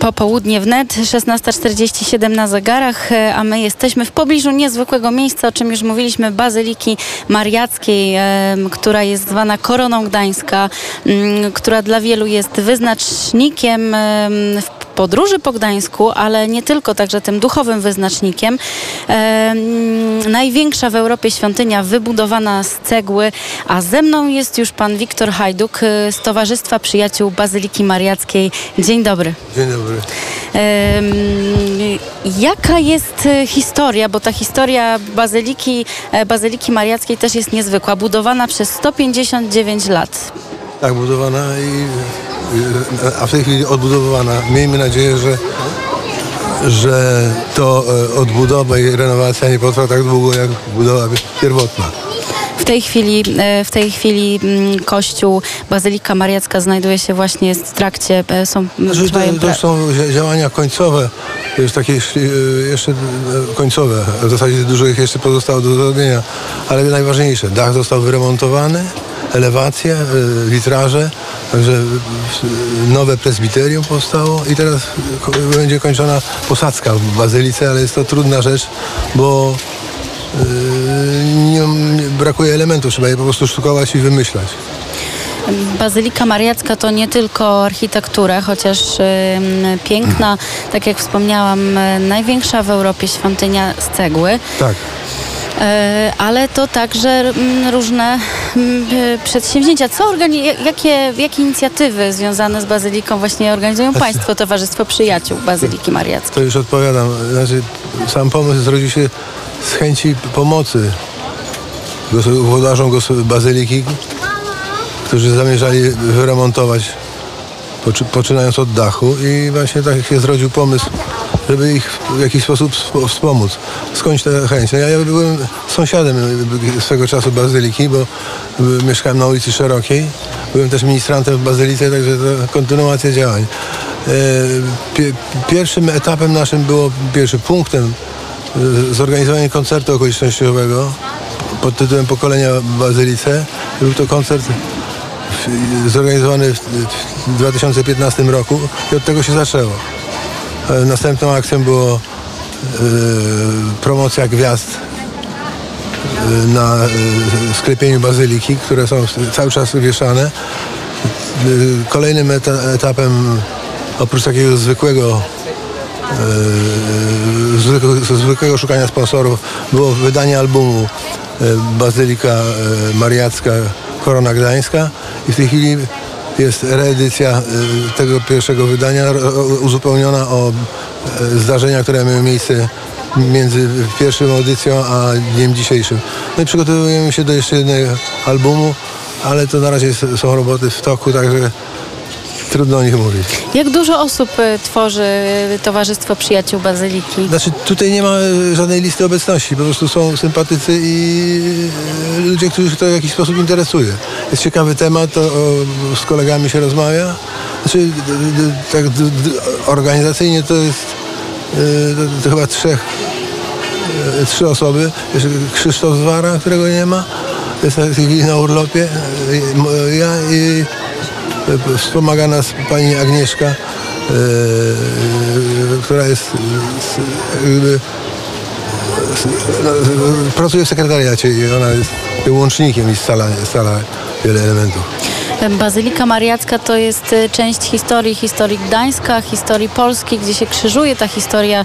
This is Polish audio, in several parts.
Popołudnie wnet, 16.47 na zegarach, e, a my jesteśmy w pobliżu niezwykłego miejsca, o czym już mówiliśmy, Bazyliki Mariackiej, która jest zwana Koroną Gdańska, która dla wielu jest wyznacznikiem w podróży po Gdańsku, ale nie tylko, także tym duchowym wyznacznikiem. E, mm, największa w Europie świątynia wybudowana z cegły, a ze mną jest już pan Wiktor Hajduk e, z Towarzystwa Przyjaciół Bazyliki Mariackiej. Dzień dobry. Dzień dobry. E, mm, jaka jest e, historia, bo ta historia Bazyliki, e, Bazyliki Mariackiej też jest niezwykła, budowana przez 159 lat. Tak, budowana i a w tej chwili odbudowywana. Miejmy nadzieję, że, że to e, odbudowa i renowacja nie potrwa tak długo jak budowa pierwotna. W tej chwili, e, w tej chwili mm, kościół Bazylika Mariacka znajduje się właśnie w trakcie, e, są, Znaczy, to, to są dzia- działania końcowe, to jest takie jeszcze, końcowe. W zasadzie dużo ich jeszcze pozostało do zrobienia, ale najważniejsze, dach został wyremontowany, elewacje, e, witraże, także nowe prezbiterium powstało i teraz będzie kończona posadzka w bazylice, ale jest to trudna rzecz, bo e, nie, brakuje elementów, trzeba je po prostu sztukować i wymyślać. Bazylika Mariacka to nie tylko architektura, chociaż piękna, tak jak wspomniałam, największa w Europie świątynia z cegły. Tak. E, ale to także różne e, przedsięwzięcia. Co jakie, jakie inicjatywy związane z Bazyliką właśnie organizują Państwo, Towarzystwo Przyjaciół Bazyliki Mariackiej? To już odpowiadam. Znaczy, sam pomysł zrodził się z chęci pomocy włodarzom bazyliki, którzy zamierzali wyremontować, poczy- poczynając od dachu i właśnie tak się zrodził pomysł, żeby ich w jakiś sposób wsp- wspomóc. Skądś ta chęć? No ja, ja byłem sąsiadem swego czasu bazyliki, bo mieszkałem na ulicy Szerokiej. Byłem też ministrantem w bazylice, także to kontynuacja działań. E, pie- Pierwszym etapem naszym było, pierwszym punktem y, zorganizowanie koncertu okolicznościowego pod tytułem Pokolenia Bazylice. Był to koncert zorganizowany w 2015 roku i od tego się zaczęło. E, Następną akcją było e, promocja gwiazd e, na sklepieniu bazyliki, które są cały czas wieszane. Kolejnym eta- etapem, oprócz takiego zwykłego zwykłego, szukania sponsorów było wydanie albumu Bazylika Mariacka Korona Gdańska i w tej chwili jest reedycja e, tego pierwszego wydania uzupełniona o e, zdarzenia, które miały miejsce między pierwszą edycją a dniem dzisiejszym. No i przygotowujemy się do jeszcze jednego albumu, ale to na razie są roboty w toku, także trudno o nich mówić. Jak dużo osób e, tworzy e, Towarzystwo Przyjaciół Bazyliki? Znaczy tutaj nie ma e, żadnej listy obecności, po prostu są sympatycy i ludzie, których to w jakiś sposób interesuje. Jest ciekawy temat, to, o, z kolegami się rozmawia. Znaczy tak organizacyjnie to jest to, to chyba trzech, trzy osoby. Krzysztof Zwara, którego nie ma, jest na urlopie. E, e, wspomaga nas pani Agnieszka, e, która jest e, jakby, no, pracuje w sekretariacie i ona jest łącznikiem i scala, scala wiele elementów. Bazylika Mariacka to jest e, część historii, historii Gdańska, historii Polski, gdzie się krzyżuje ta historia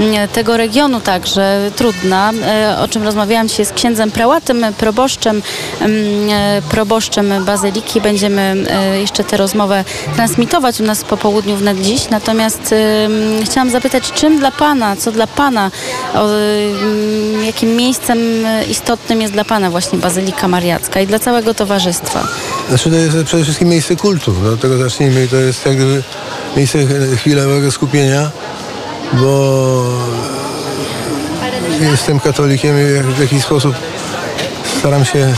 mm, tego regionu także trudna, e, o czym rozmawiałam dzisiaj z księdzem prałatem, proboszczem, mm, e, proboszczem Bazyliki. Będziemy jeszcze tę rozmowę transmitować u nas po południu wnet dziś. Natomiast mm, chciałam zapytać, czym dla Pana, co dla Pana, jakim miejscem istotnym jest dla Pana właśnie Bazylika Mariacka i dla całego towarzystwa? Znaczy to jest przede wszystkim miejsce kultu, do tego zacznijmy. To jest jak gdyby miejsce chwilowego skupienia, bo jestem katolikiem i w jakiś sposób staram się e,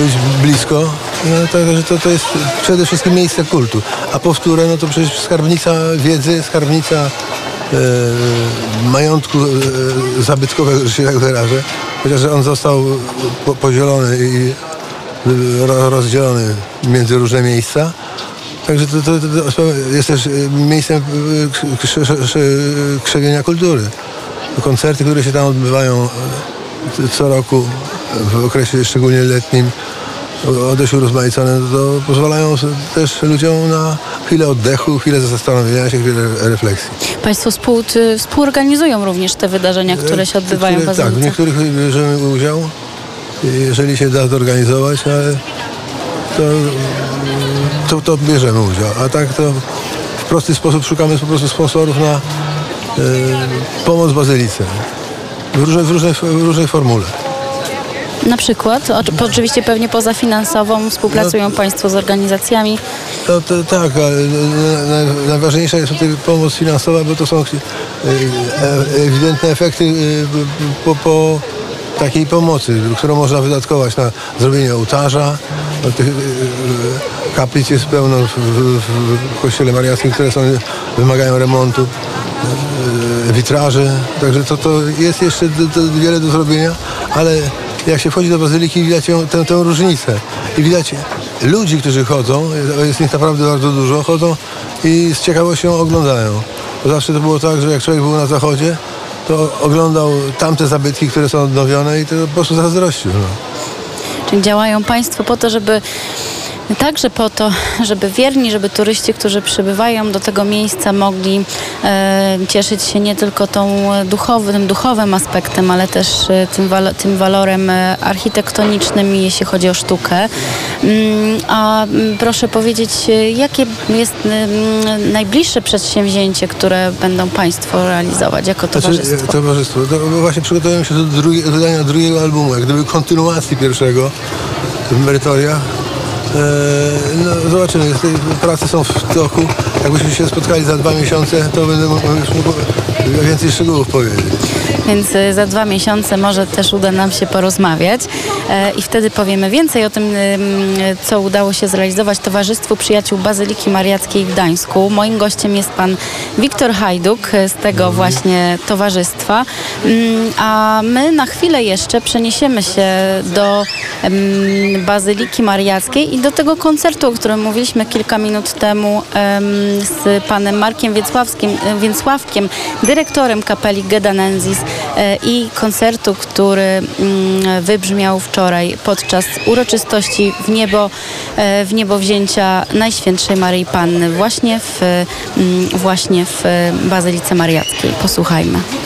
być blisko. No, to, że to, to jest przede wszystkim miejsce kultu. A powtórę, no to przecież skarbnica wiedzy, skarbnica e, majątku e, zabytkowego, że się tak wyrażę. Chociaż on został po, podzielony i ro, rozdzielony między różne miejsca, Także to, to, to, jest też y, miejscem krze- krzewienia kultury. Koncerty, które się tam odbywają y, co roku w okresie szczególnie letnim, dość urozmaicone, to pozwalają też ludziom na chwilę oddechu, chwilę zastanowienia się, chwilę refleksji. Państwo współ, współorganizują również te wydarzenia, które się odbywają w Które- Tak, w niektórych bierzemy udział, jeżeli się da zorganizować, ale to, to, to bierzemy udział. A tak to w prosty sposób szukamy po prostu sponsorów na e, pomoc Bazylice. W różnej, w, różnej, w różnej formule. Na przykład, o- oczywiście pewnie poza finansową współpracują No- Państwo z organizacjami. To, to, tak, najważniejsza jest tutaj pomoc finansowa, bo to są e, ewidentne efekty e, po, po takiej pomocy, którą można wydatkować na zrobienie ołtarza. No, Tych e, kaplic jest pełno w, w, w kościele mariackim, które są, wymagają remontu, witraży. Także to, to jest jeszcze wiele do zrobienia, ale jak się wchodzi do bazyliki, widać ją, tę, tę różnicę. I widać ludzi, którzy chodzą, jest ich naprawdę bardzo dużo, chodzą i z ciekawością oglądają. Zawsze to było tak, że jak człowiek był na zachodzie, to oglądał tamte zabytki, które są odnowione i to po prostu zazdrościł. No. Czyli działają Państwo po to, żeby także po to, żeby wierni, żeby turyści, którzy przybywają do tego miejsca mogli e, cieszyć się nie tylko tą duchowy, tym duchowym aspektem, ale też e, tym, walo, tym walorem e, architektonicznym, jeśli chodzi o sztukę. Mm, a mm, proszę powiedzieć, e, jakie jest mm, najbliższe przedsięwzięcie, które będą Państwo realizować jako towarzystwo? Znaczy, towarzystwo. To właśnie przygotowujemy się do, wydania drugiego albumu, jak gdyby kontynuacji pierwszego w Merytoria. E, no, zobaczymy, prace są w toku. Jakbyśmy się spotkali za dwa miesiące, to będę mógł więcej szczegółów powiedzieć. Więc y, za dwa miesiące może też uda nam się porozmawiać e, i wtedy powiemy więcej o tym, ym, co udało się zrealizować Towarzystwu Przyjaciół Bazyliki Mariackiej w Gdańsku. Moim gościem jest pan Wiktor Hajduk e, z tego właśnie towarzystwa. A my na chwilę jeszcze przeniesiemy się do Bazyliki Mariackiej i do tego koncertu, o którym mówiliśmy kilka minut temu em, z panem Markiem Więcławskim, e, Więcławkiem, dyrektorem kapeli Gedanensis i koncertu, który mm, wybrzmiał wczoraj podczas uroczystości w niebo, e, w niebo wzięcia Najświętszej Maryi Panny właśnie w, mm, właśnie w Bazylice Mariackiej. Posłuchajmy.